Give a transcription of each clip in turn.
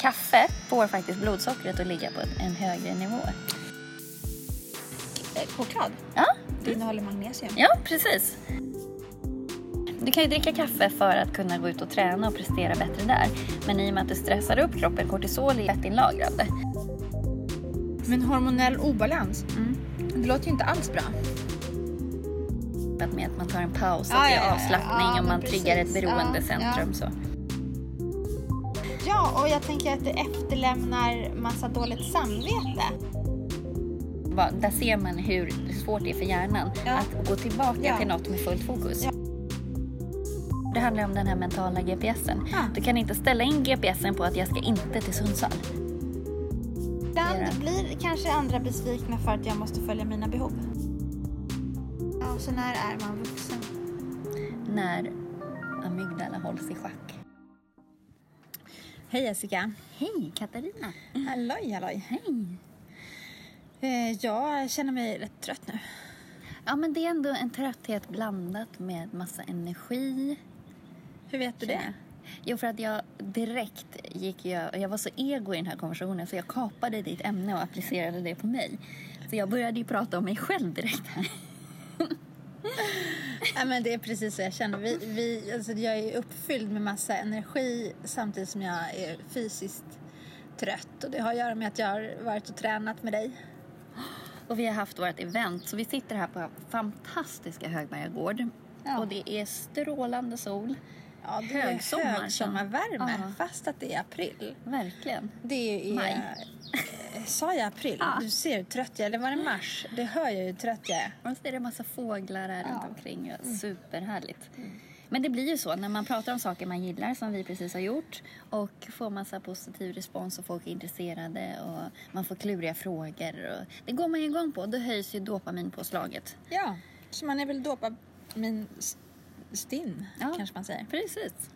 kaffe får faktiskt blodsockret att ligga på en högre nivå. Eh, Choklad, Ja, det innehåller magnesium. ja precis. Du kan ju dricka kaffe för att kunna gå ut och träna och prestera bättre där. Men i och med att du stressar upp kroppen, kortisol är fettinlagrande. Men hormonell obalans, Mm. det låter ju inte alls bra. Att med att man tar en paus, Ja, att det ja, är ja, avslappning ja, och man triggar ett precis. Ja, beroendecentrum. Så. Ja, och jag tänker att det efterlämnar massa dåligt samvete. Där ser man hur svårt det är för hjärnan Ja. att gå tillbaka Ja. till något med fullt fokus. Ja. Det handlar om den här mentala GPSen. Du kan inte ställa in GPSen på att jag ska inte till Sundsvall. Ibland blir kanske andra besvikna för att jag måste följa mina behov. Ja, så när är man vuxen? När amygdala hålls i schack. Hej Jessica. Hej Katarina! Halloj, halloj. Hej! Eh, jag känner mig rätt trött nu. Ja men det är ändå en trötthet blandat med massa energi. Hur vet du känner det? Jo, för att jag direkt gick jag, jag var så ego i den här konversationen så jag kapade ditt ämne och applicerade det på mig. Så jag började ju prata om mig själv direkt här. Ja, men det är precis så jag känner. Vi, vi, alltså, jag är uppfylld med massa energi samtidigt som jag är fysiskt trött. Och det har att göra med att jag har varit och tränat med dig. Och vi har haft vårt event så vi sitter här på fantastiska Högberga gård. Ja. Och det är strålande sol. Ja, det är Högsommar, högsommarvärme Ja. fast att det är april. Verkligen. Det är... Maj. Eh, Sa jag april? Ja. Du ser hur trött jag är. Eller var det mars? Det hör jag ju hur trött jag är. Och så är det en massa fåglar här Ja. Mm. runt omkring. och Superhärligt. Men det blir ju så när man pratar om saker man gillar som vi precis har gjort och får massa positiv respons och folk är intresserade och man får kluriga frågor. Och det går man ju igång på. Då höjs ju dopaminpåslaget. Ja, så man är väl dopamin stinn, Ja. kanske man säger. Precis.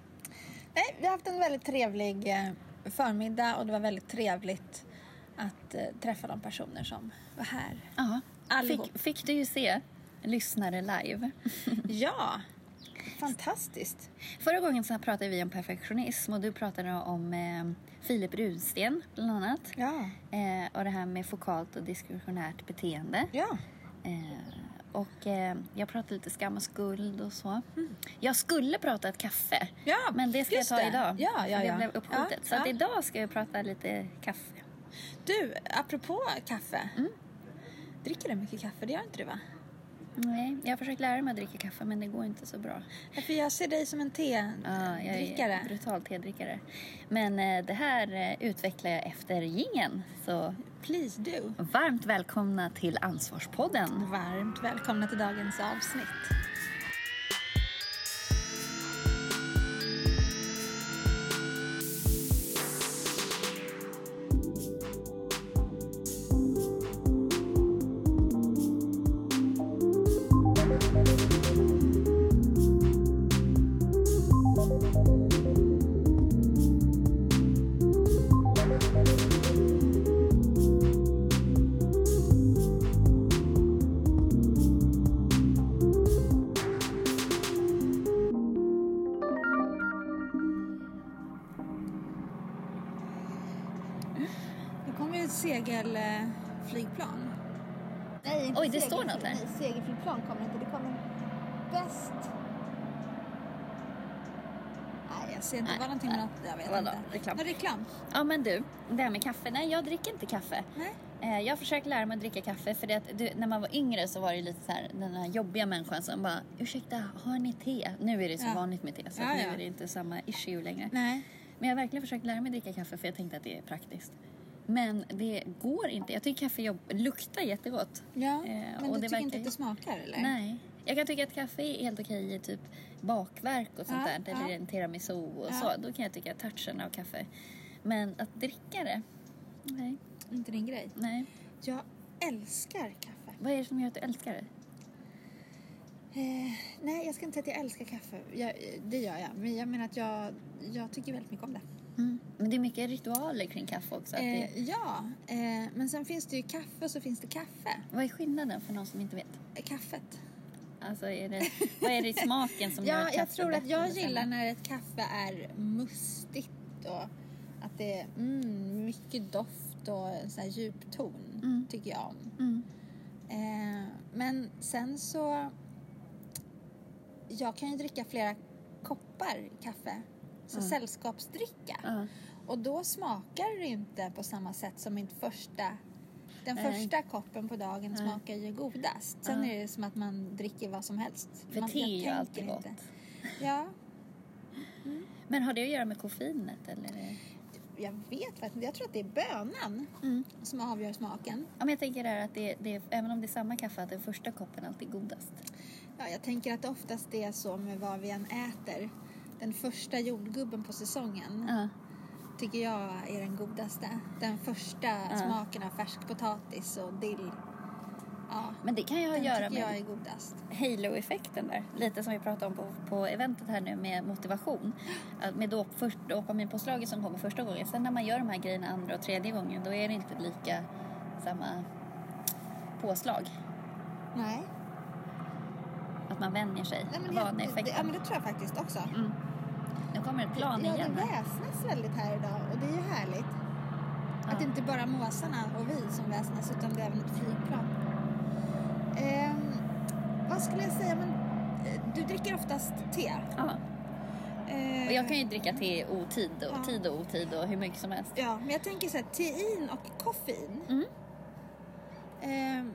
Nej, vi har haft en väldigt trevlig eh, förmiddag och det var väldigt trevligt att eh, träffa de personer som var här. Ja. Allihop. Fick, fick du ju se lyssnare live. Ja, fantastiskt. Förra gången så pratade vi om perfektionism och du pratade om eh, Filip Rudsten bland annat. Ja, Eh, och det här med fokalt och diskretionärt beteende. ja. Eh, och eh, jag pratade lite skam och skuld och så. Jag skulle prata ett kaffe. Ja, men det ska jag ta det. idag. Ja, ja. Det blev uppskjutet. Ja, så ja. idag ska jag prata lite kaffe. Du, apropå kaffe. Mm. Dricker du mycket kaffe? Det gör inte du va? Nej, jag har försökt lära mig att dricka kaffe men det går inte så bra. Ja, För jag ser dig som en Ja, jag är tedrickare. brutal tedrickare. Men eh, det här eh, utvecklar jag efter gingen. Så Please do. varmt välkomna till Ansvarspodden. Varmt välkomna till dagens avsnitt. Segelflyg- något här. Nej, segelflygplan kommer inte. Det kommer bäst... Nej, jag ser inte. Nej, Det var någonting med något. Jag vet Vadå? inte. Reklam? Men reklam. Ja men du, det här med kaffe. Nej, jag dricker inte kaffe. Nej. Eh, Jag har försökt lära mig att dricka kaffe för det att du, när man var yngre så var det lite så här den här jobbiga människan som bara ursäkta, har ni te? Nu är det så Ja. vanligt med te så Ja, att nu ja. är det inte samma issue längre. Nej. Men jag har verkligen försökt lära mig dricka kaffe för jag tänkte att det är praktiskt. Men det går inte. Jag tycker kaffe luktar jättegott. Ja, Eh, men och du det tycker verkar inte att det smakar eller? Nej. Jag kan tycka att kaffe är helt okej i typ bakverk och sånt Ja, där. Eller ja. en tiramisu och Ja. så. Då kan jag tycka att touchen av kaffe. Men att dricka det? Nej. Inte din grej. Nej. Jag älskar kaffe. Vad är det som gör att du älskar det? Eh, nej, jag ska inte säga att jag älskar kaffe. Jag, det gör jag. Men jag menar att jag, jag tycker väldigt mycket om det. Mm. Men det är mycket ritualer kring kaffe också. Att det, Eh, ja, eh, men sen finns det ju kaffe och så finns det kaffe. vad är skillnaden för någon som inte vet? Eh, Kaffet. Alltså, är det, vad är det i smaken som gör Ja, jag kaffe tror är att jag gillar när ett kaffe är mustigt och Att det är mm, mycket doft och en sån här djup ton Mm. tycker jag om. Mm. Eh, men sen så... Jag kan ju dricka flera koppar kaffe. Så Mm. sällskapsdricka. Ja. Och då smakar det inte på samma sätt som min första... Den Nej. första koppen på dagen Nej. smakar ju godast. Sen Ja. är det som att man dricker vad som helst. För man, te är ju alltid gott. inte. Ja, Men har det att göra med koffeinet eller? jag vet faktiskt. Jag tror att det är bönan Mm. som avgör smaken. Ja, men jag tänker där att det, det, även om det är samma kaffe, att den första koppen alltid är godast. Ja, jag tänker att oftast det är så med vad vi än äter. Den första jordgubben på säsongen Ja. tycker jag är den godaste. Den första smaken av färsk potatis och dill. Ja, Men det kan ju ha att göra med halo-effekten där. Lite som vi pratade om på, på eventet här nu med motivation. Att med dop, först, dopaminpåslaget som kommer första gången. Sen när man gör de här grejerna andra och tredje gången då är det inte lika samma påslag. Nej. Att man vänjer sig. Nej men, det, Vaneeffekten. ja, men det tror jag faktiskt också. Mm. Nu kommer ett plan ja, det igen. här. väsnas väldigt här idag och det är ju härligt. Att Ja. det inte bara är måsarna och vi som väsnas utan det är även ett flygplan. Ehm, vad skulle jag säga? Men, eh, du dricker oftast te. Ja. Ehm, Och jag kan ju dricka te i otid och Ja. tid och otid och hur mycket som helst. Ja, men jag tänker så här, tein och koffein. Mm. Ehm,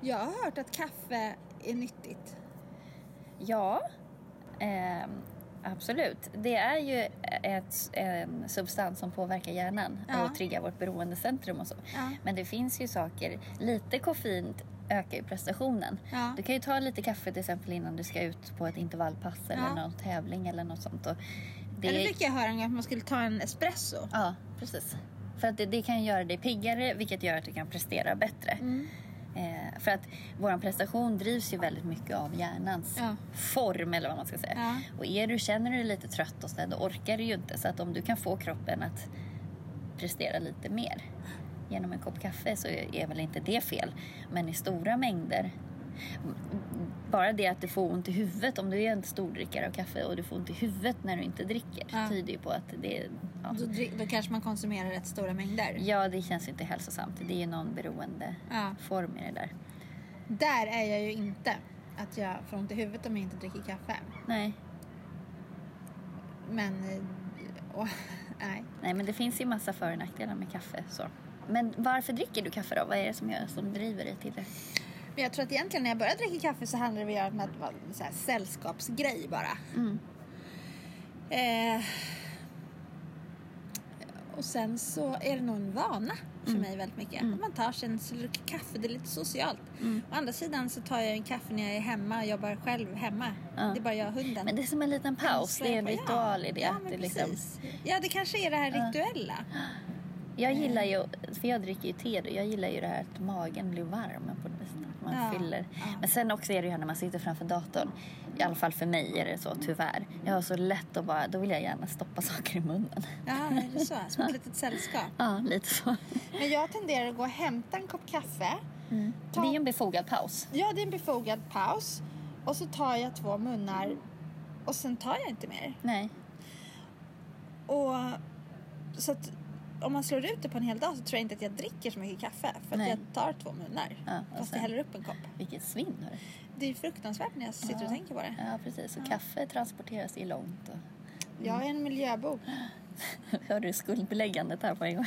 jag har hört att kaffe är nyttigt. Ja, ehm, absolut. Det är ju ett, en substans som påverkar hjärnan Ja. och triggar vårt beroendecentrum och så. Ja. Men det finns ju saker, lite koffein ökar ju prestationen. Ja. Du kan ju ta lite kaffe till exempel innan du ska ut på ett intervallpass eller någon tävling eller något sånt. Och det Eller fick jag höra att man skulle ta en espresso. Ja, precis. För att det, det kan ju göra dig piggare vilket gör att du kan prestera bättre. Mm. Eh, för att vår prestation drivs ju väldigt mycket av hjärnans Ja. form eller vad man ska säga. Ja. Och är du, känner du dig lite trött och sådär, då orkar du ju inte. Så att om du kan få kroppen att prestera lite mer genom en kopp kaffe så är väl inte det fel. Men i stora mängder, bara det att du får ont i huvudet om du är en stordrickare av kaffe och du får ont i huvudet när du inte dricker Ja. tyder ju på att det är... Ja. Då, då kanske man konsumerar rätt stora mängder. Ja, det känns inte hälsosamt. Det är ju någon beroende Ja. form i det där. Där är jag ju inte. Att jag får ont i huvudet om jag inte dricker kaffe. Nej, Men... eh, åh, nej. nej men det finns ju massa för och nackdelar med kaffe. Så. Men varför dricker du kaffe då? Vad är det som, gör, som driver dig till det? Men jag tror att egentligen när jag började dricka kaffe så handlade det om att det var en så här sällskapsgrej bara. Mm. Eh, och sen så är det nog en vana för Mm. mig väldigt mycket. Man tar sig en slurk kaffe, det är lite socialt. Mm. Å andra sidan så tar jag en kaffe när jag är hemma och jobbar själv hemma. Ja. Det är bara jag och hunden. Men det är som en liten paus. Det är en ritual ja, i det. Ja, men det liksom, precis. Ja, det kanske är det här Ja. rituella. jag gillar ju, för jag dricker ju te då, jag gillar ju det här att magen blir varm på det sättet. Man Ja, fyller. ja. Men sen också är det ju när man sitter framför datorn. I alla fall för mig är det så, tyvärr. Jag har så lätt att bara, då vill jag gärna stoppa saker i munnen. Ja, är det så? Som ett litet sällskap. Ja, lite så. Men jag tenderar att gå och hämta en kopp kaffe. Det Ta- är ju en befogad paus. Ja, det är en befogad paus. Och så tar jag två munnar och sen tar jag inte mer. Nej. Och så att om man slår ut det på en hel dag så tror jag inte att jag dricker så mycket kaffe. För att jag tar två munnar. Ja, och fast sen- jag häller upp en kopp. Vilket svinn. hörru. Det är fruktansvärt när jag sitter och Ja. tänker på det. Ja, precis. Och kaffe transporteras ju långt. Och... Jag är en miljöbov. Hör du skuldbeläggandet här på en gång?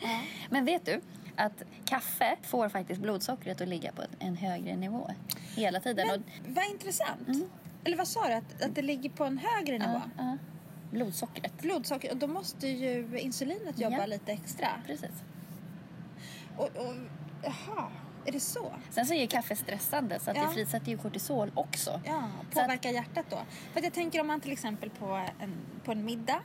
Ja. Men vet du att kaffe får faktiskt blodsockret att ligga på en högre nivå hela tiden. Men och, vad intressant. Eller vad sa du? Att, att det ligger på en högre nivå? ja, ja, blodsockret. Blodsocker. Och då måste ju insulinet jobba Ja. lite extra. Precis. Och, och, jaha, är det så? Sen så är ju kaffe stressande så att Ja. det frisätter ju kortisol också. Ja, påverkar hjärtat då. För att jag tänker om man till exempel på en, på en middag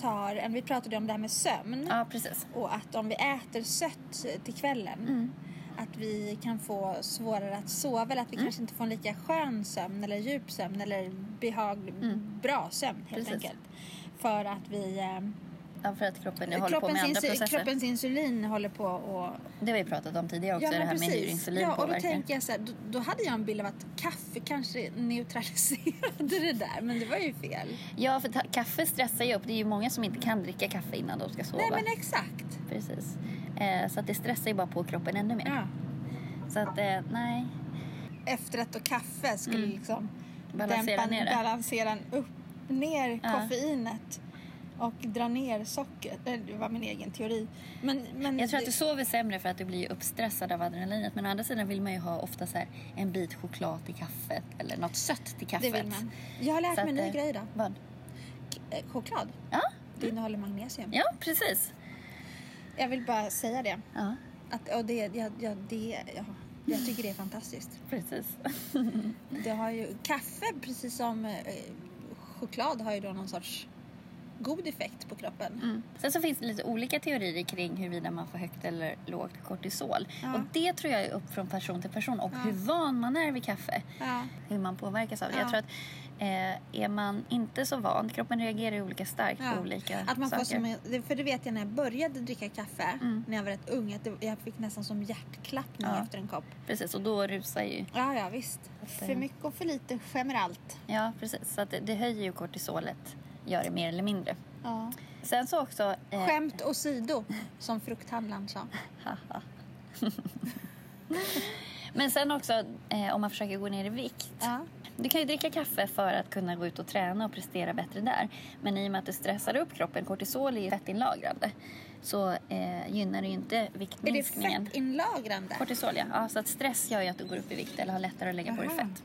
tar, en, vi pratade om det här med sömn. Mm. Ja, precis. Och att om vi äter sött till kvällen Mm. Att vi kan få svårare att sova eller att vi Mm. kanske inte får en lika skön sömn eller djup sömn eller behaglig, bra sömn helt Mm. Precis. enkelt. För att vi, eh, Ja, för att kroppen nu håller på med andra processer. kroppens insulin håller på och... Det har vi pratat om tidigare också, Ja, det här med hur insulin ja, och då påverkar. tänker jag så här, då, då hade jag en bild av att kaffe kanske neutraliserade det där, men det var ju fel. Ja, för kaffe stressar ju upp. Det är ju många som inte kan dricka kaffe innan de ska sova. Nej, men exakt. Precis. Eh, så att det stressar ju bara på kroppen ännu mer. Ja. Så att, eh, nej. Efterrätt och kaffe skulle Mm. liksom Balansera dämpa, ner det. balansera upp, ner Ja. koffeinet och dra ner sockret. Eh, Det var min egen teori. Men, men Jag tror att det- du sover sämre för att du blir uppstressad av adrenalinet. Men å andra sidan vill man ju ha ofta så här en bit choklad till kaffet eller något sött till det kaffet. vill man. Jag har lärt Så mig en ny eh, grej då. Vad? Eh, Choklad. Ja, Det innehåller magnesium. ja precis. Jag vill bara säga det. Ja, Att, och det, ja, ja, det ja, jag tycker det är fantastiskt. precis. Det har ju, kaffe, precis som eh, choklad, har ju då någon sorts god effekt på kroppen. Mm. Sen så finns det lite olika teorier kring huruvida man får högt eller lågt kortisol. Ja. Och det tror jag är upp från person till person och Ja. hur van man är vid kaffe. Ja. Hur man påverkas av det. Ja. Jag tror att eh, är man inte så van, kroppen reagerar olika starkt på olika Att man får saker. som, för det vet jag när jag började dricka kaffe, Mm. när jag var rätt ung, att jag fick nästan som hjärtklappning efter en kopp. Precis, och då rusar ju... Ja, ja visst. Att, För mycket och för lite skämmer allt. Ja, precis. Så att det, det höjer ju kortisolet, gör det mer eller mindre. Ja. Sen så också... Eh, Skämt åsido, som frukthandlaren sa. Men sen också eh, om man försöker gå ner i vikt. Ja. Du kan ju dricka kaffe för att kunna gå ut och träna och prestera bättre där. Men i och med att det stressar upp kroppen, kortisol är ju fettinlagrande, så eh, gynnar det ju inte Är det viktminskningen. fettinlagrande? Kortisol ja. ja. Så att stress gör ju att du går upp i vikt eller har lättare att lägga på dig fett.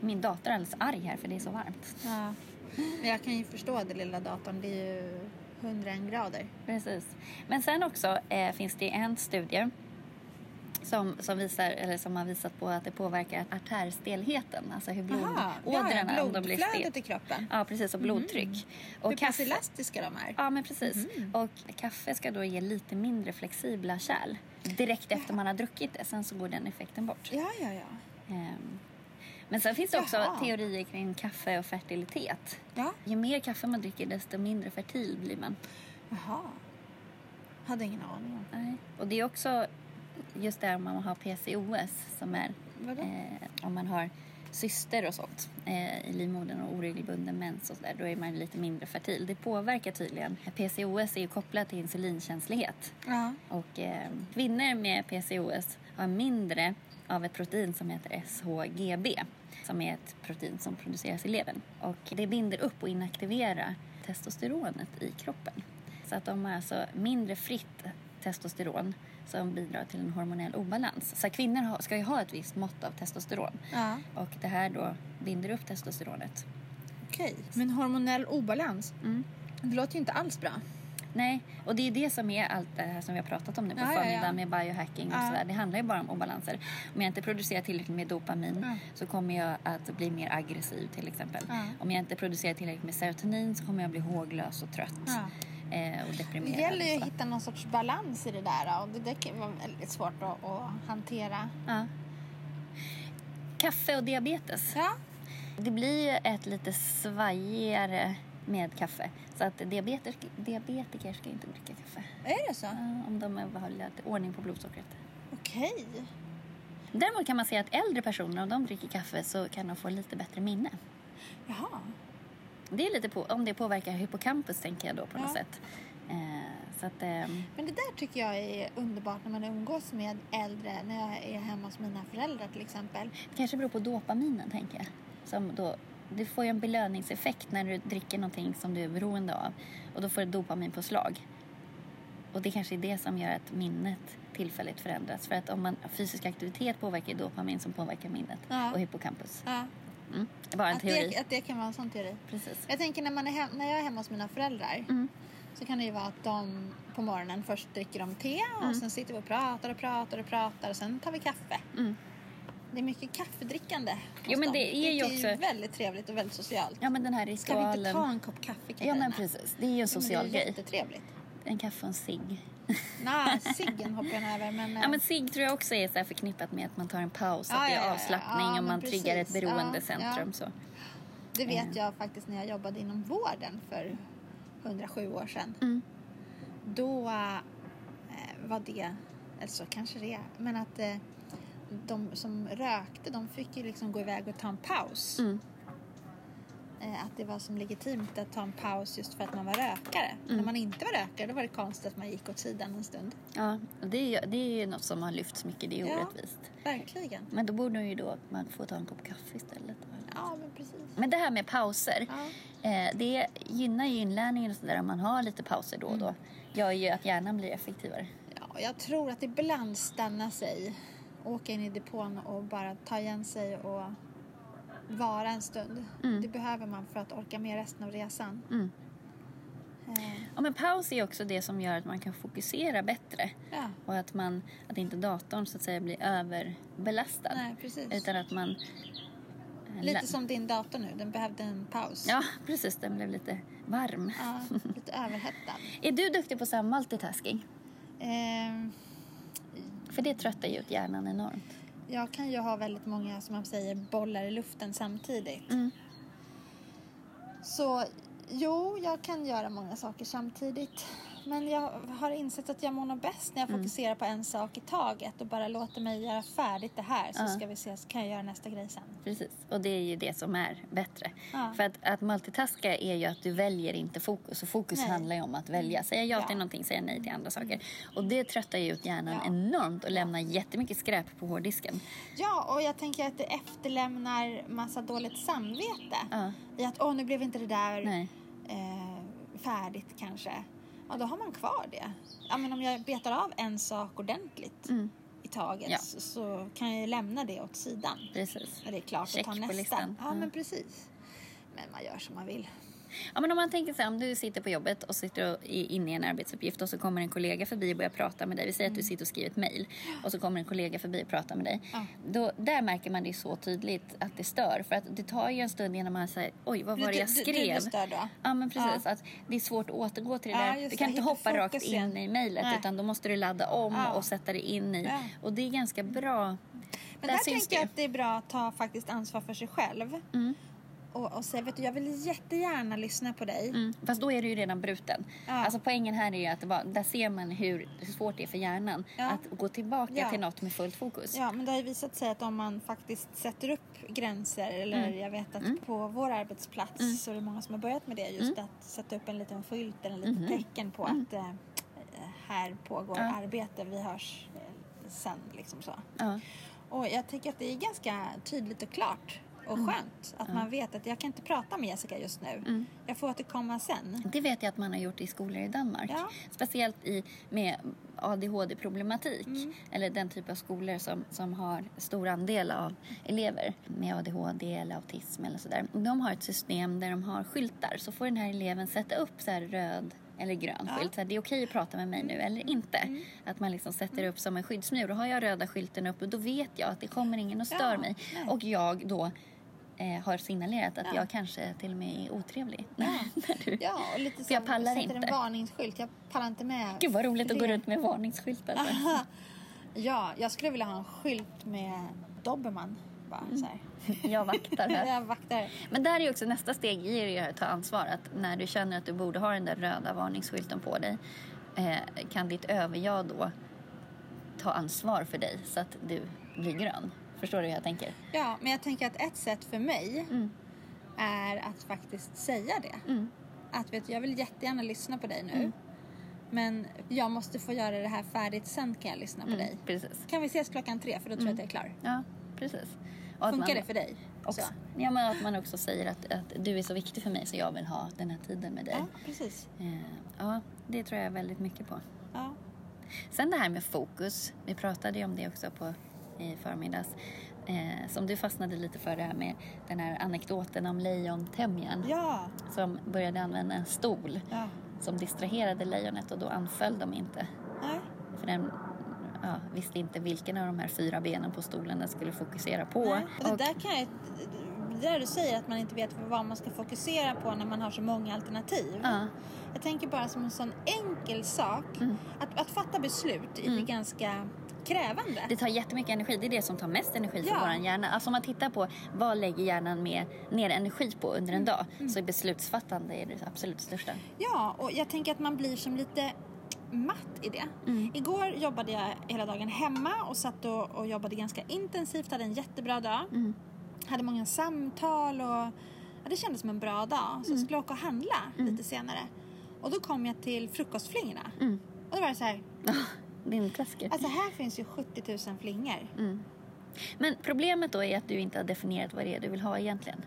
Min dator är alldeles arg här för det är så varmt. Ja. Men Jag kan ju förstå det lilla datorn, det är ju 101 grader. Precis. Men sen också eh, finns det en studie som, som, visar, eller som har visat på att det påverkar artärstelheten. Alltså hur Aha, blodådrorna ja, blodflödet i kroppen. Ja, precis. Och blodtryck. Och Hur pass elastiska de är. Ja, men precis. Och kaffe ska då ge lite mindre flexibla kärl direkt efter man har druckit det. Sen så går den effekten bort. Ja, ja, ja. Ehm, Men sen finns det också Jaha. teorier kring kaffe och fertilitet. Ja, Ju mer kaffe man dricker desto mindre fertil blir man. jaha. Hade ingen aning om. Nej. Och det är också just där om man har PCOS som är eh, om man har cyster och sånt eh, i livmodern och oregelbunden mens och så där, då är man lite mindre fertil. Det påverkar tydligen. PCOS är ju kopplat till insulinkänslighet Ja. och eh, kvinnor med PCOS har mindre av ett protein som heter SHGB som är ett protein som produceras i levern och det binder upp och inaktiverar testosteronet i kroppen. Så att de har alltså mindre fritt testosteron som bidrar till en hormonell obalans. Så kvinnor ska ju ha ett visst mått av testosteron ja. och det här då binder upp testosteronet. Okej. Men hormonell obalans, Mm. det låter ju inte alls bra. Nej, och det är det som är allt det här som vi har pratat om nu på Ja, ja, ja. förmiddagen med biohacking och sådär. Det handlar ju bara om obalanser. Om jag inte producerar tillräckligt med dopamin så kommer jag att bli mer aggressiv till exempel. Om jag inte producerar tillräckligt med serotonin så kommer jag bli håglös och trött eh, och Det deprimerad. gäller ju att hitta någon sorts balans i det där och det där kan vara väldigt svårt att, att hantera. Ja. Kaffe och diabetes. Ja. Det blir ju ett lite svajigare med kaffe. Så att diabetes, diabetiker ska inte dricka kaffe. Är det så? Ja, om de har ordning på blodsockret. Okej. Däremot kan man säga att äldre personer, om de dricker kaffe så kan de få lite bättre minne. Jaha. Det är lite på, om det påverkar hippocampus tänker jag då på något Ja. sätt. Eh, att, ehm, Men det där tycker jag är underbart när man umgås med äldre, när jag är hemma hos mina föräldrar till exempel. det kanske beror på dopaminen tänker jag. Som då, du får ju en belöningseffekt när du dricker någonting som du är beroende av. Och då får du dopaminpåslag. Och det kanske är det som gör att minnet tillfälligt förändras. För att om man fysisk aktivitet påverkar dopamin som påverkar minnet Ja. och hippocampus. Ja. Mm. Bara en Att, teori. det, att det kan vara en sån teori. Precis. Jag tänker när, man är hem, när jag är hemma hos mina föräldrar Mm. så kan det ju vara att de på morgonen först dricker de te och Mm. sen sitter vi och pratar och pratar och pratar och sen tar vi kaffe. Mm. Det är mycket kaffedrickande. Jo, men det är ju Det är också- väldigt trevligt och väldigt socialt. Ja men den här Ska vi inte ritualen. ta en kopp kaffe Katarina? Ja men precis, det är ju en social men det är grej. jättetrevligt. En kaffe och en cigg. Nej, ciggen hoppar jag över men... Ja men cigg tror jag också är så här förknippat med att man tar en paus, Ja, att det ja, ja, är ja. avslappning Ja, och man triggar ett precis. beroendecentrum. Ja, Så. Det vet Eh. jag faktiskt när jag jobbade inom vården för 107 år sedan. Mm. Då eh, var det, eller så kanske det är, men att eh, de som rökte de fick ju liksom gå iväg och ta en paus. Mm. Eh, att det var som legitimt att ta en paus just för att man var rökare. Mm. När man inte var rökare då var det konstigt att man gick åt sidan en stund. Ja, och det är, det är något som har lyfts mycket, det är Ja. orättvist. Verkligen. Men då borde ju då man får ta en kopp kaffe istället. Ja, men precis. Men det här med pauser, Ja. eh, det gynnar ju inlärningen och sådär om man har lite pauser då och då. Mm. Gör ju att hjärnan blir effektivare. Ja, jag tror att ibland stanna sig, åka in i depån och bara ta igen sig och vara en stund. Mm. Det behöver man för att orka med resten av resan. Mm. Eh, Ja, men paus är också det som gör att man kan fokusera bättre ja, och att, man, att inte datorn så att säga blir överbelastad. nej precis. Utan att man... eh, Lite som din dator nu, den behövde en paus. Ja, precis. Den blev lite varm. Ja, lite överhettad. Är du duktig på så här multitasking? Eh, För det tröttar ju ut hjärnan enormt. jag kan ju ha väldigt många, som man säger, bollar i luften samtidigt. Mm. Så jo, jag kan göra många saker samtidigt. Men jag har insett att jag mår nog bäst när jag Mm. fokuserar på en sak i taget och bara låter mig göra färdigt det här så Ja. ska vi se, så kan jag göra nästa grej sen. Precis, och det är ju det som är bättre. Ja. För att, att multitaska är ju att du väljer inte fokus och fokus Nej. handlar ju om att välja. Säga ja, Ja. till någonting, säga nej till andra saker. Och det tröttar ju ut hjärnan enormt och lämnar jättemycket skräp på hårddisken. Ja, och jag tänker att det efterlämnar massa dåligt samvete. I att åh, nu blev inte det där eh, färdigt kanske. Ja, då har man kvar det. Ja, men om jag betar av en sak ordentligt Mm, i taget Ja. så, så kan jag ju lämna det åt sidan. precis. När det är klart Check och ta på nästa. listan. Ja, Ja. men precis. Men man gör som man vill. Ja, men om man tänker sig om du sitter på jobbet och sitter och är inne i en arbetsuppgift och så kommer en kollega förbi och börjar prata med dig. Vi säger att du sitter och skriver ett mejl och så kommer en kollega förbi och pratar med dig. Ja. Då, där märker man det så tydligt att det stör. För att det tar ju en stund innan man säger oj vad var det jag Du, du, skrev? du blir störd då? Ja men precis, att det är svårt att återgå till det Ja, där. Du kan inte hoppa rakt in igen. i mejlet utan då måste du ladda om Ja. och sätta det in i. Ja. Och det är ganska bra. Men där där tänker jag att det är bra att ta faktiskt ansvar för sig själv. Mm. Och, och säga, vet du, jag vill jättegärna lyssna på dig. Mm. Fast då är du ju redan bruten. Ja. Alltså poängen här är ju att det var, där ser man hur svårt det är för hjärnan Ja. att gå tillbaka Ja. till något med fullt fokus. Ja, men det har ju visat sig att om man faktiskt sätter upp gränser eller Mm. jag vet att Mm. på vår arbetsplats Mm. så är det många som har börjat med det just att sätta upp en liten skylt eller en litet Mhm. tecken på Mm. att eh, här pågår arbete, vi hörs eh, sen liksom så. Och jag tycker att det är ganska tydligt och klart och skönt att man vet att jag kan inte prata med Jessica just nu. Mm. Jag får återkomma sen. Det vet jag att man har gjort i skolor i Danmark. Ja. Speciellt i, med ADHD-problematik. Mm. Eller den typ av skolor som, som har stor andel av elever med ADHD eller autism eller sådär. De har ett system där de har skyltar. Så får den här eleven sätta upp så här röd eller grön Ja. Mm. skylt. Så här, det är okej att prata med mig nu eller inte. Att man liksom sätter upp som en skyddsmur. Och har jag röda skylten uppe då vet jag att det kommer ingen och stör Ja, mig. Och jag då eh, har signalerat att Ja. jag kanske till och med är otrevlig. Ja. Du- Ja, och lite För jag pallar sätter inte. en varningsskylt. Jag pallar inte med. Gud vad roligt att gå runt med varningsskyltar. Aha. Ja, jag skulle vilja ha en skylt med Dobermann. Bara så här. Jag vaktar här. Jag vaktar. Men där är också nästa steg i det att ta ansvar. Att när du känner att du borde ha den där röda varningsskylten på dig eh, kan ditt överjag då ta ansvar för dig så att du blir grön. Förstår du hur jag tänker? Ja, men jag tänker att ett sätt för mig Mm. är att faktiskt säga det. Mm. Att vet du, jag vill jättegärna lyssna på dig nu. Mm. Men jag måste få göra det här färdigt, sen kan jag lyssna på Mm. dig. Precis. Kan vi ses klockan tre för då tror jag att jag är klar. Ja, precis. Och Funkar man det för dig? Också, Så. ja, men att man också säger att, att du är så viktig för mig så jag vill ha den här tiden med dig. Ja, precis. Eh, ja, det tror jag väldigt mycket på. Ja. Sen det här med fokus. Vi pratade ju om det också på, i förmiddags. Eh, som du fastnade lite för det här med den här anekdoten om lejontämjan. Ja. Som började använda en stol ja. som distraherade lejonet och då anföll de inte. Nej. För den ja, visste inte vilken av de här fyra benen på stolen den skulle fokusera på. Nej. Och det där kan jag... Det där du säger att man inte vet vad man ska fokusera på när man har så många alternativ. ja, Jag tänker bara som en sån enkel sak. Mm. Att, att fatta beslut är Mm. ganska krävande. Det tar jättemycket energi. Det är det som tar mest energi för Ja. vår hjärna. Alltså om man tittar på vad lägger hjärnan med, ner energi på under en dag så är beslutsfattande är det absolut största. Ja, och jag tänker att man blir som lite matt i det. Mm. Igår jobbade jag hela dagen hemma och satt och, och jobbade ganska intensivt, hade en jättebra dag. Mm. Hade många samtal och ja, det kändes som en bra dag. Så Mm. jag skulle åka och handla lite senare. Och då kom jag till frukostflingorna. Mm. Och då var det så här, Din klassiker. alltså här finns ju 70 000 flingor. Mm. Men problemet då är att du inte har definierat vad det är du vill ha egentligen.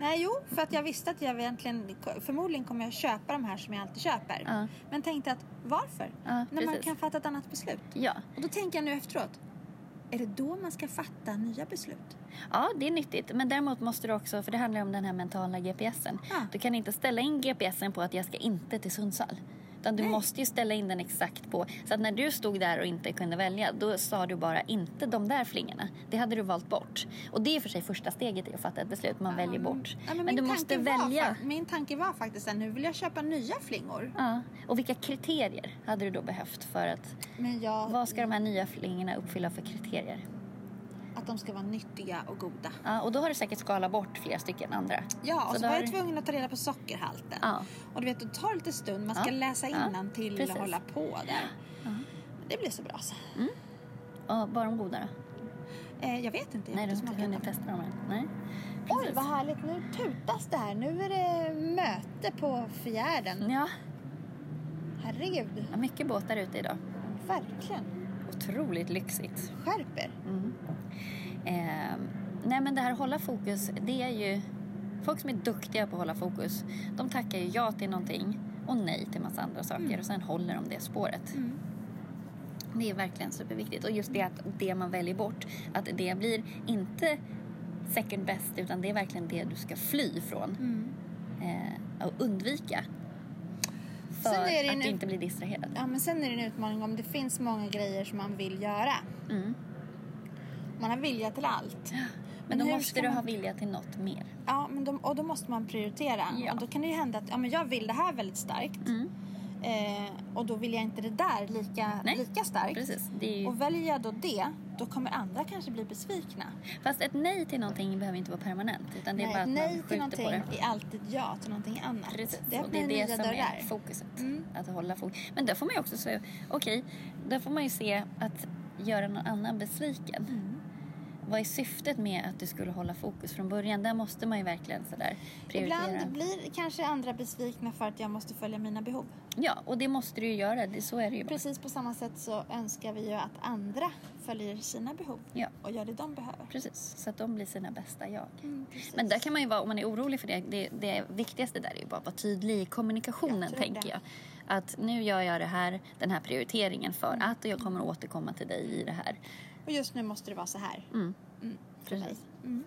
Nej, jo, för att jag visste att jag egentligen, förmodligen kommer jag köpa de här som jag alltid köper. Ja. Men tänkte att varför? Ja, När man precis. kan fatta ett annat beslut. Ja. Och då tänker jag nu efteråt, är det då man ska fatta nya beslut? ja, det är nyttigt. Men däremot måste du också, för det handlar om den här mentala GPSen. Ja. Du kan inte ställa in GPSen på att jag ska inte till Sundsvall. Utan du Nej. måste ju ställa in den exakt på. Så att när du stod där och inte kunde välja, då sa du bara inte de där flingorna. Det hade du valt bort. Och det är för sig första steget i att fatta ett beslut. Man väljer bort. Ja, men men du måste var välja. fa- min tanke var faktiskt att nu vill jag köpa nya flingor. Ja. Och vilka kriterier hade du då behövt för att... Jag, Vad ska de här nya flingorna uppfylla för kriterier? De ska vara nyttiga och goda. Ja, och då har du säkert skalat bort flera stycken andra. Ja, och så, då var jag tvungen att ta reda på sockerhalten. Ja. Och du vet, det tar lite stund. Man ska Ja, läsa ja, till precis. och hålla på där. Det blir så bra så. Och var de goda då? Eh, jag vet inte, jag Nej, du har inte hunnit testa dem än. Nej. Oj, vad härligt. Nu tutas det här. Nu är det möte på fjärden. Ja, Herregud. ja, mycket båtar ute idag. Verkligen. Otroligt lyxigt. Skärper. Eh, nej men det här hålla fokus, det är ju... Folk som är duktiga på att hålla fokus, de tackar ju ja till någonting och nej till massa andra saker och sen håller de det spåret. Det är verkligen superviktigt. Och just det att det man väljer bort, att det blir inte second best utan det är verkligen det du ska fly från eh, och undvika. För att du inte blir distraherad. Ja, men sen är det en utmaning om det finns många grejer som man vill göra. Mm. Man har vilja till allt. Men då hur måste du man- ha vilja till något mer. Ja, men då, och då måste man prioritera. Ja. Och då kan det ju hända att ja, men jag vill det här väldigt starkt. Mm. Eh, och då vill jag inte det där lika, Nej, lika starkt. Precis. Ju... Och väljer jag då det, då kommer andra kanske bli besvikna. Fast ett nej till någonting behöver inte vara permanent. Utan det är Nej, bara att nej man till någonting på det. är alltid ja till någonting annat. Precis. Det och det är det som dörrar. är fokuset. Mm. Att hålla fokus. Men där får man ju också säga, okej, där får man ju se att göra någon annan besviken. Mm. Vad är syftet med att du skulle hålla fokus från början? Där måste man ju verkligen sådär prioritera. Ibland blir kanske andra besvikna för att jag måste följa mina behov. Ja, och det måste du ju göra. Det, så är det ju bara. Precis på samma sätt så önskar vi ju att andra följer sina behov Ja, och gör det de behöver. precis. Så att de blir sina bästa jag. Mm. Men där kan man ju vara, om man är orolig för det, det, det viktigaste där är ju bara att vara tydlig i kommunikationen, Jag tänker det. jag. Att nu gör jag det här, den här prioriteringen för Mm. att och jag kommer återkomma till dig i det här. Och just nu måste det vara så här. Mm. Mm. Precis. Mm.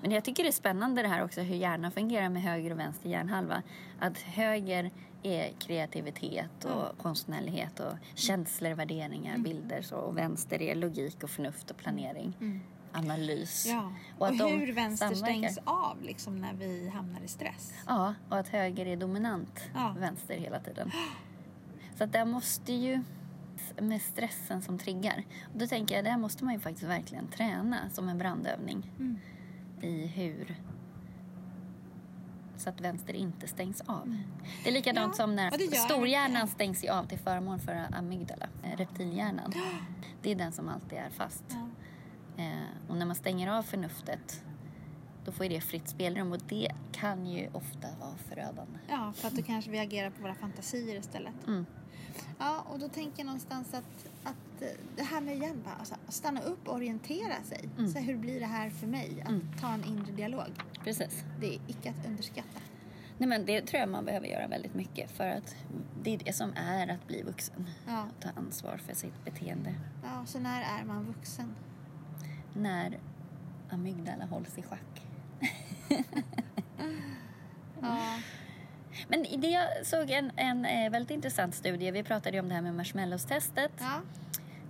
Men jag tycker det är spännande det här också hur hjärnan fungerar med höger och vänster hjärnhalva. Att höger är kreativitet och konstnärlighet och känslor, värderingar, bilder så, och vänster är logik och förnuft och planering. Analys. Ja. Och Och, hur vänster samverkar. stängs av liksom när vi hamnar i stress. Ja, och att höger är dominant Ja. vänster hela tiden. Så att där måste ju med stressen som triggar. Och då tänker jag, där måste man ju faktiskt verkligen träna som en brandövning Mm. i hur så att vänster inte stängs av. Det är likadant Mm. Ja, som när det gör storhjärnan verkligen. stängs av till förmån för amygdala, eh, reptilhjärnan. Det är den som alltid är fast. Ja. Eh, och när man stänger av förnuftet då får ju det fritt spelrum och det kan ju ofta vara förödande. ja, för att då kanske vi agerar på våra fantasier istället. Mm. Ja, och då tänker jag någonstans att, att det här med igen bara, alltså, stanna upp och orientera sig. Mm. Så här, hur blir det här för mig? Att Mm. ta en inre dialog. Precis. Det är icke att underskatta. Nej, men det tror jag man behöver göra väldigt mycket för att det är det som är att bli vuxen. Ja. Att ta ansvar för sitt beteende. ja, så när är man vuxen? När amygdala hålls i schack. Ja, Men det jag såg en, en eh, väldigt intressant studie. Vi pratade ju om det här med marshmallows-testet. ja.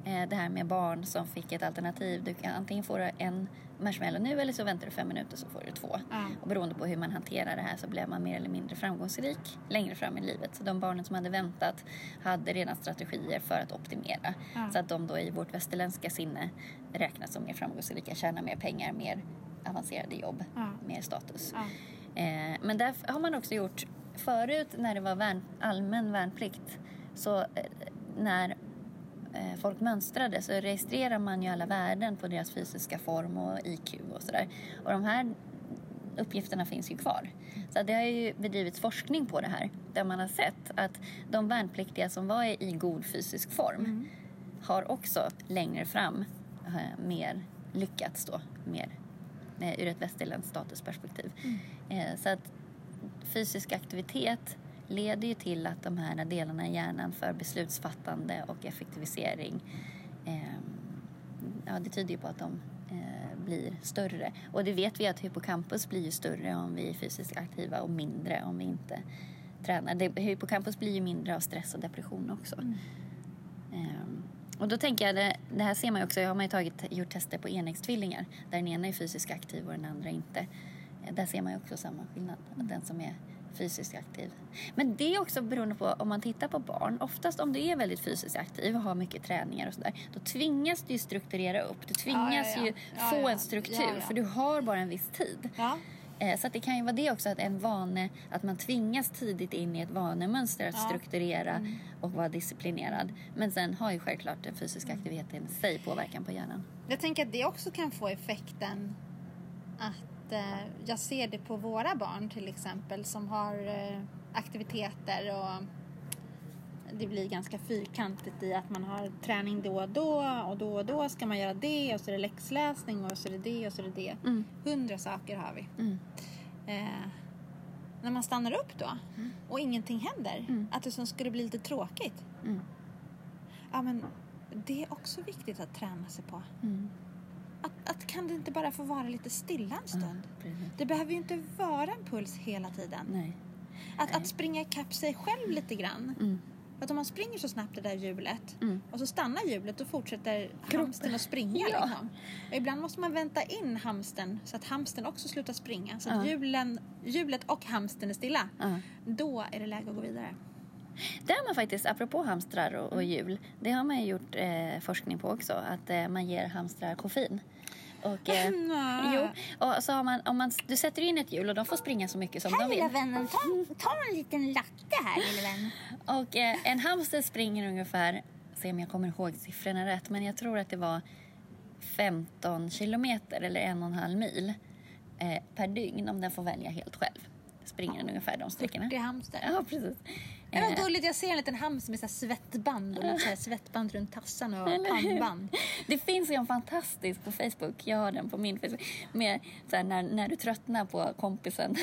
Eh, det här med barn som fick ett alternativ. Du kan antingen få en marshmallow nu eller så väntar du fem minuter så får du två. Ja. Och beroende på hur man hanterar det här så blev man mer eller mindre framgångsrik längre fram i livet. Så de barnen som hade väntat hade redan strategier för att optimera. Ja. Så att de då i vårt västerländska sinne räknas som mer framgångsrika, tjänar mer pengar, mer avancerade jobb, mer status. Eh, men där har man också gjort, förut när det var värn, allmän värnplikt, så eh, när eh, folk mönstrade så registrerar man ju alla värden på deras fysiska form och IQ och sådär. Och de här uppgifterna finns ju kvar. Så det har ju bedrivits forskning på det här där man har sett att de värnpliktiga som var i god fysisk form har också längre fram eh, mer lyckats då, mer ur ett västerländskt statusperspektiv. Eh, så att fysisk aktivitet leder ju till att de här delarna i hjärnan för beslutsfattande och effektivisering eh, ja, det tyder ju på att de eh, blir större. Och det vet vi att hippocampus blir ju större om vi är fysiskt aktiva och mindre om vi inte tränar. Det, hippocampus blir ju mindre av stress och depression också. Ehm, och då tänker jag, det, det här ser man ju också, har man ju tagit, gjort tester på enäggstvillingar där den ena är fysiskt aktiv och den andra inte. Där ser man ju också samma skillnad, att den som är fysiskt aktiv. Men det är också beroende på om man tittar på barn. Oftast om du är väldigt fysiskt aktiv och har mycket träningar och sådär, då tvingas du ju strukturera upp. Du tvingas ja, ja. ju Ja, få ja. en struktur för du har bara en viss tid. Eh, Så det kan ju vara det också, att en vane, att man tvingas tidigt in i ett vanemönster att Ja. Mm. strukturera och vara disciplinerad. Men sen har ju självklart den fysiska Mm. aktiviteten i sig påverkan på hjärnan. Jag tänker att det också kan få effekten att eh, jag ser det på våra barn till exempel som har eh, aktiviteter och det blir ganska fyrkantigt i att man har träning då och då och då och då ska man göra det och så är det läxläsning och så är det det och så är det det. Mm. Hundra saker har vi. Mm. Eh, när man stannar upp då och ingenting händer, Mm. att det som skulle bli lite tråkigt. Mm. Ja men det är också viktigt att träna sig på. Mm. Att, att kan det inte bara få vara lite stilla en stund? Precis. Det behöver ju inte vara en puls hela tiden. Nej. Att, Nej. att springa ikapp sig själv lite grann. Mm. Att om man springer så snabbt det där hjulet Mm. och så stannar hjulet och fortsätter hamstern att springa. Ja. Liksom. Och ibland måste man vänta in hamstern så att hamstern också slutar springa. Så att Ja. hjulen, hjulet och hamstern är stilla. Ja. Då är det läge att gå vidare. Det har man faktiskt, apropå hamstrar och, och hjul, det har man ju gjort eh, forskning på också, att eh, man ger hamstrar koffein. Och, eh, jo, och så har man, om man, du sätter in ett hjul och de får springa så mycket som de vill. vännen, ta, ta en liten latte här lille vän. Och eh, en hamster springer ungefär, se om jag kommer ihåg siffrorna rätt, men jag tror att det var 15 kilometer eller en och en halv mil eh, per dygn om den får välja helt själv. Springer den ungefär de sträckorna. Det är hamster. Ja, precis. Det var Eh, gulligt, jag ser en liten hamster med så svettband och så här svettband runt tassarna och pannband. Det finns ju en fantastisk på Facebook, jag har den på min Facebook, med så här, när, när du tröttnar på kompisen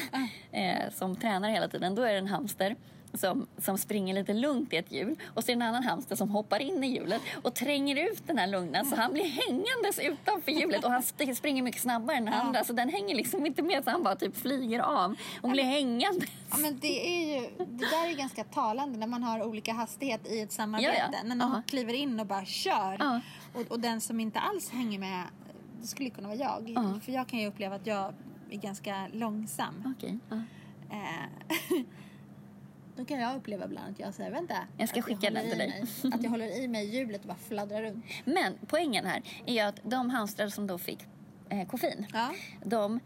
eh, som tränar hela tiden, då är det en hamster som, som springer lite lugnt i ett hjul och så är det en annan hamster som hoppar in i hjulet och tränger ut den här lugna så han blir hängandes utanför hjulet och han sp- springer mycket snabbare än den Ja. andra så den hänger liksom inte med så han bara typ flyger av och blir hängande. Ja, men det, är ju, det där är ganska talande när man har olika hastighet i ett samarbete. Ja, ja. När någon Ja. kliver in och bara kör Ja. och, och den som inte alls hänger med, det skulle kunna vara jag. Ja. För jag kan ju uppleva att jag är ganska långsam. Okej. Då kan jag uppleva ibland att jag säger vänta. Jag ska skicka den håller till dig. Mig, att jag håller i mig hjulet och bara fladdrar runt. Men poängen här är ju att de hamstrar som då fick eh, koffein Ja. de,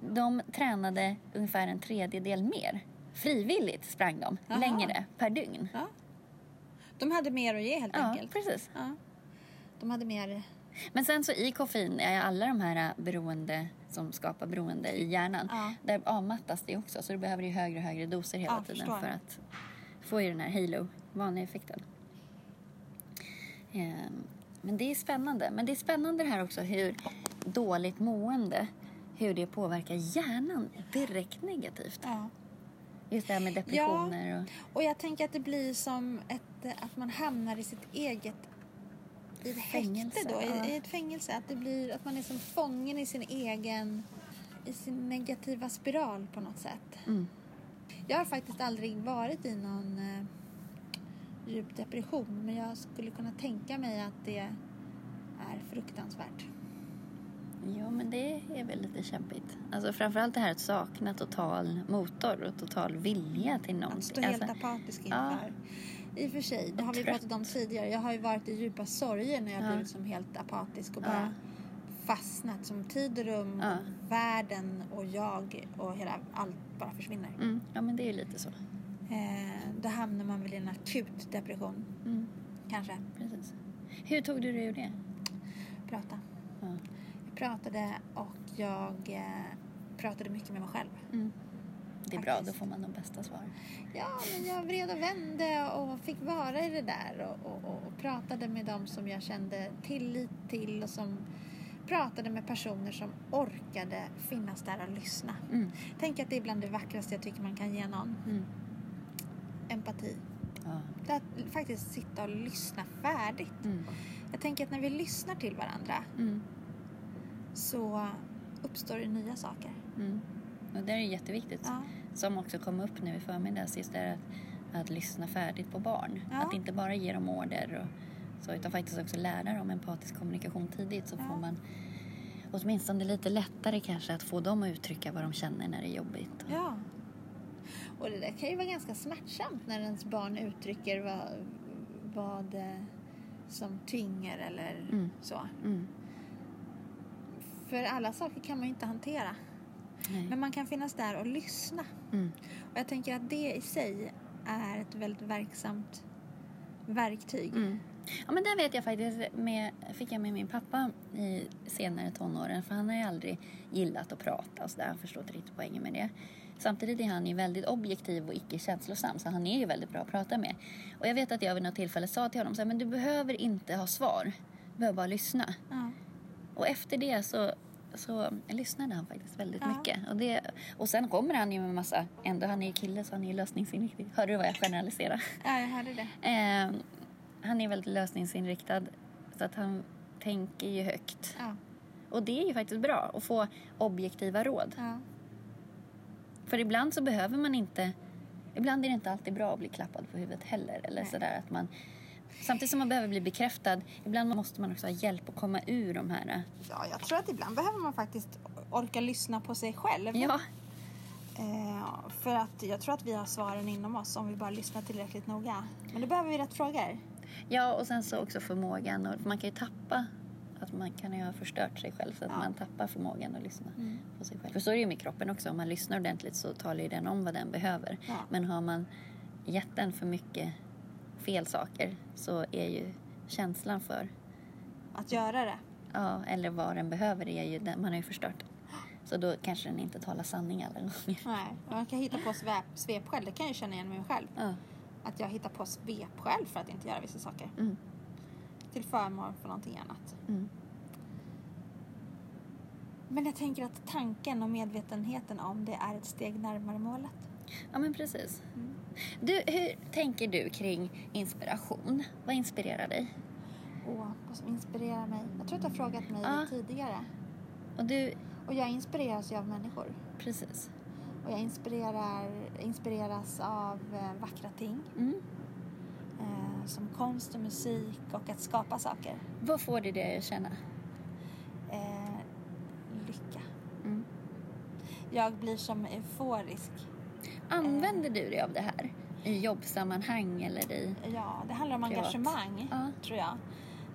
de tränade ungefär en tredjedel mer. Frivilligt sprang de Jaha. längre per dygn. ja. De hade mer att ge helt Ja, enkelt. precis. Ja. De hade mer... Men sen så i koffein är alla de här beroende som skapar beroende i hjärnan. Ja. Där avmattas det också så du behöver ju högre och högre doser hela Ja, tiden förstår. för att få ju den här halo, vanliga effekten. Ehm, Men det är spännande. Men det är spännande det här också hur dåligt mående, hur det påverkar hjärnan direkt negativt. Ja. Just det här med depressioner och... Och jag tänker att det blir som ett, att man hamnar i sitt eget i ett Fängelse, då, ja. i, i ett fängelse. Att det blir att man är som fången i sin egen i sin negativa spiral på något sätt. Mm. Jag har faktiskt aldrig varit i någon, eh, djup depression. Men jag skulle kunna tänka mig att det är fruktansvärt. Ja, men det är väl lite kämpigt. Alltså framförallt det här att sakna total motor och total vilja till någonting. Att stå helt alltså, apatisk ja. I och för sig, det har vi pratat om tidigare. Jag har ju varit i djupa sorger när jag Ja. blivit som helt apatisk och bara fastnat som tid och rum, Ja. världen och jag och hela allt bara försvinner. mm, ja, men det är ju lite så. Eh, då hamnar man väl i en akut depression, Mm, kanske. precis. Hur tog du dig ur det? Prata. Ja. Jag pratade och jag eh, pratade mycket med mig själv. Mm. Det är bra, då får man de bästa svaren. Ja, men jag vred och vände och fick vara i det där och, och, och, pratade med dem som jag kände tillit till och som pratade med personer som orkade finnas där och lyssna. Mm. Tänk att det är bland det vackraste jag tycker man kan ge någon. Mm. Empati. Ja. Det att faktiskt sitta och lyssna färdigt. Mm. Jag tänker att när vi lyssnar till varandra Mm. så uppstår det nya saker. Och det är jätteviktigt. Ja. Som också kom upp nu i förmiddags, just det att, att lyssna färdigt på barn. Ja. Att inte bara ge dem order och så, utan faktiskt också lära dem empatisk kommunikation tidigt så Ja. får man åtminstone lite lättare kanske att få dem att uttrycka vad de känner när det är jobbigt. Ja. Och det där kan ju vara ganska smärtsamt när ens barn uttrycker vad, vad eh, som tynger eller Mm. så. Mm. För alla saker kan man ju inte hantera. Nej. Men man kan finnas där och lyssna. Mm. Och jag tänker att det i sig är ett väldigt verksamt verktyg. Mm. Ja men där vet jag faktiskt, med, fick jag med min pappa i senare tonåren för han har ju aldrig gillat att prata och sådär, han förstår inte riktigt poängen med det. Samtidigt är han ju väldigt objektiv och icke känslosam så han är ju väldigt bra att prata med. Och jag vet att jag vid något tillfälle sa till honom så här, men du behöver inte ha svar, du behöver bara lyssna. Ja. Och efter det så, så lyssnade han faktiskt väldigt Ja. mycket. Och, det, och sen kommer han ju med massa, ändå han är ju kille så han är ju lösningsinriktad. Hörde du vad jag generaliserar? ja, jag hörde det. Eh, han är väldigt lösningsinriktad så att han tänker ju högt. Ja. Och det är ju faktiskt bra att få objektiva råd. Ja. För ibland så behöver man inte... Ibland är det inte alltid bra att bli klappad på huvudet heller. Eller Nej. sådär att man... Samtidigt som man behöver bli bekräftad, ibland måste man också ha hjälp att komma ur de här... ja, jag tror att ibland behöver man faktiskt orka lyssna på sig själv. Ja, Eh, för att jag tror att vi har svaren inom oss om vi bara lyssnar tillräckligt noga. Men då behöver vi rätt frågor. ja och sen så också förmågan. Och för man kan ju tappa... Att man kan ju ha förstört sig själv så att Ja. man tappar förmågan att lyssna Mm. på sig själv. För så är det ju med kroppen också. Om man lyssnar ordentligt så talar ju den om vad den behöver. Ja. Men har man gett den för mycket fel saker så är ju känslan för, Att göra det. ja, eller vad den behöver är ju man har ju förstört. Så då kanske den inte talar sanning alla gånger. Nej, man kan hitta på svep, svepskäl. Det kan jag känna igen mig själv. Ja. Att jag hittar på svepskäl för att inte göra vissa saker. Mm. Till förmån för någonting annat. Mm. Men jag tänker att tanken och medvetenheten om det är ett steg närmare målet. Ja, men precis. Mm. Du, hur tänker du kring inspiration? Vad inspirerar dig? Och vad som inspirerar mig. Jag tror att du har frågat mig Ja. tidigare. Och du, Och jag inspireras ju av människor. precis. Och jag inspirerar, inspireras av eh, vackra ting. Mm. Eh, som konst och musik och att skapa saker. Vad får dig det att känna? Eh, lycka. Mm. Jag blir som euforisk. Använder du dig av det här i jobbsammanhang eller i... Ja, det handlar om Privat. engagemang, Ja. tror jag.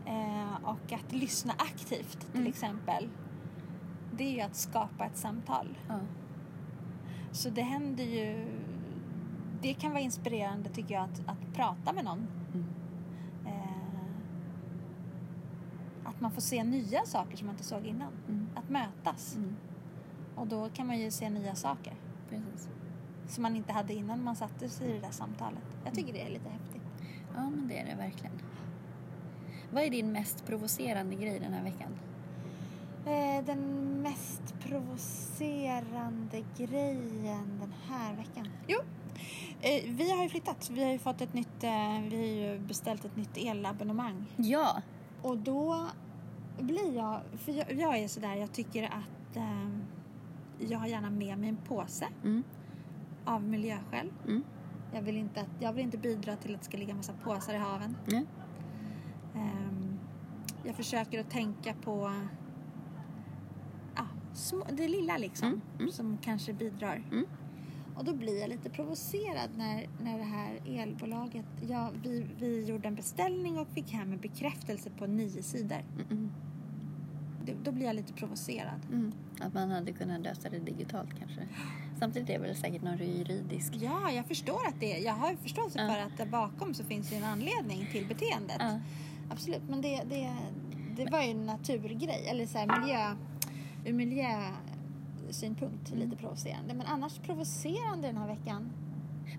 Eh, och att lyssna aktivt, till Mm. exempel. Det är ju att skapa ett samtal. Ja. Så det händer ju... Det kan vara inspirerande, tycker jag, att, att prata med någon. Mm. Eh, att man får se nya saker som man inte såg innan. Mm. Att mötas. Mm. Och då kan man ju se nya saker Precis. Som man inte hade innan man satte sig i det där samtalet. Jag tycker det är lite häftigt. Ja, men det är det verkligen. Vad är din mest provocerande grej den här veckan? Eh, den mest provocerande grejen den här veckan? Jo, eh, vi har ju flyttat. Vi har ju fått ett nytt, eh, vi har beställt ett nytt elabonnemang. Ja! Och då blir jag, för jag, jag är sådär, jag tycker att eh, jag har gärna med mig en påse Mm. Av miljöskäl. Mm. Jag vill inte, att, jag vill inte bidra till att det ska ligga massa påsar i haven. Mm. Ehm, jag försöker att tänka på ja, små, det lilla liksom, Mm, mm. som kanske bidrar. Mm. Och då blir jag lite provocerad när, när det här elbolaget, ja, vi, vi gjorde en beställning och fick hem en bekräftelse på nio sidor. Mm, mm, Det, då blir jag lite provocerad. mm. Att man hade kunnat lösa det digitalt kanske. Samtidigt är det väl säkert någon juridisk... Ja, jag förstår att det Jag har förståelse Ja. för att där bakom så finns ju en anledning till beteendet. Ja. Absolut, men det, det, det var ju en naturgrej. Eller så här miljö, ur miljösynpunkt Mm. lite provocerande. Men annars provocerande den här veckan.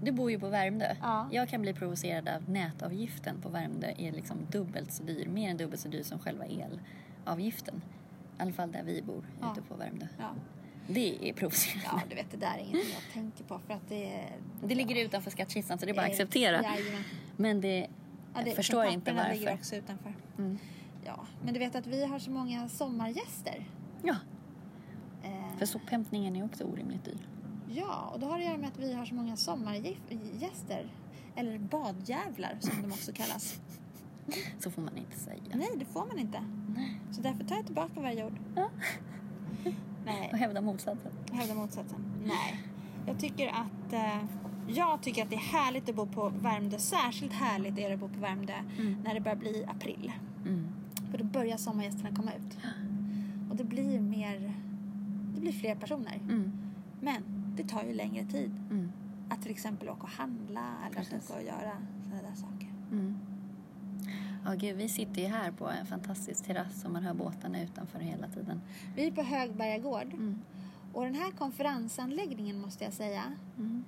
Du bor ju på Värmdö. Ja. Jag kan bli provocerad av nätavgiften på Värmdö är liksom dubbelt så dyr, mer än dubbelt så dyr som själva elavgiften. I alla fall där vi bor, Ja. ute på Värmdö. Ja. Det är provocerande. ja, du vet det där är ingenting jag tänker på för att det är... Det ligger utanför skattkistan så det är bara att Eh, acceptera. jajamän. Men det, Ja, det, jag förstår inte papperna ligger varför. också utanför. Mm. Ja, men du vet att vi har så många sommargäster. Ja, Eh, för sophämtningen är också orimligt dyr. Ja, och då har det att göra med att vi har så många sommargäster. Eller badjävlar som de också kallas. Så får man inte säga. Nej, det får man inte. Så därför tar jag tillbaka vad jag gjort. Ja. Nej, Och hävda motsatsen. jag hävdar motsatsen. Nej. Jag tycker att eh, jag tycker att det är härligt att bo på Värmdö. Särskilt härligt är det att bo på Värmdö Mm. när det börjar bli april. Mm. För då börjar sommargästerna komma ut. Och det blir mer, det blir fler personer. Mm. Men det tar ju längre tid Mm. att till exempel åka och handla eller att åka och göra sådana där saker. Ja, gud, vi sitter ju här på en fantastisk terrass och man hör båtarna utanför hela tiden. Vi är på Högberga gård Mm. och den här konferensanläggningen måste jag säga. Mm.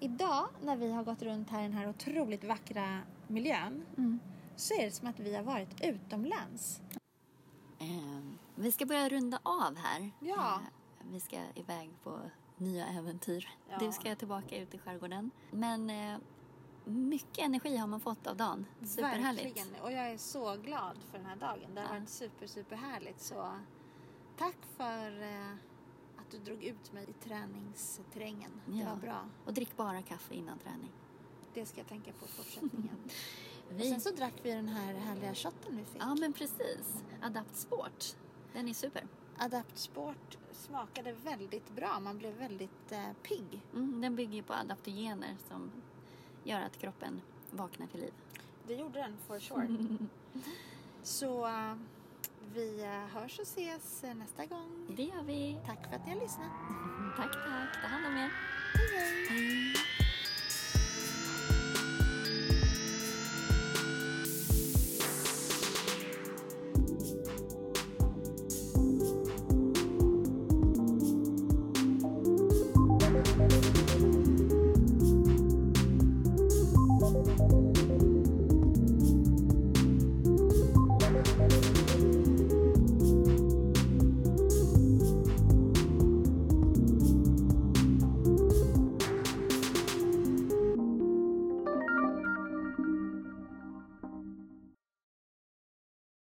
Idag när vi har gått runt här i den här otroligt vackra miljön Mm. så är det som att vi har varit utomlands. Eh, vi ska börja runda av här. Ja. Eh, vi ska iväg på nya äventyr. Ja. Du ska tillbaka ut i skärgården. Men eh, mycket energi har man fått av dagen. Superhärligt. Verkligen. Och jag är så glad för den här dagen. Det har Ja. varit super, super härligt. Så tack för eh, att du drog ut mig i träningsterrängen. Det Ja. var bra. Och drick bara kaffe innan träning. Det ska jag tänka på i fortsättningen. Och Vi... sen så drack vi den här härliga shotten vi fick. Ja, men precis. Adapt Sport. Den är super. Adapt Sport smakade väldigt bra. Man blev väldigt eh, pigg. Mm, den bygger ju på adaptogener som gör att kroppen vaknar till liv. Det gjorde den for sure. Så eh, vi eh, hörs och ses eh, nästa gång. Det gör vi. Tack för att ni har lyssnat. Tack, tack. Ta hand om er. Hej hej! Hej.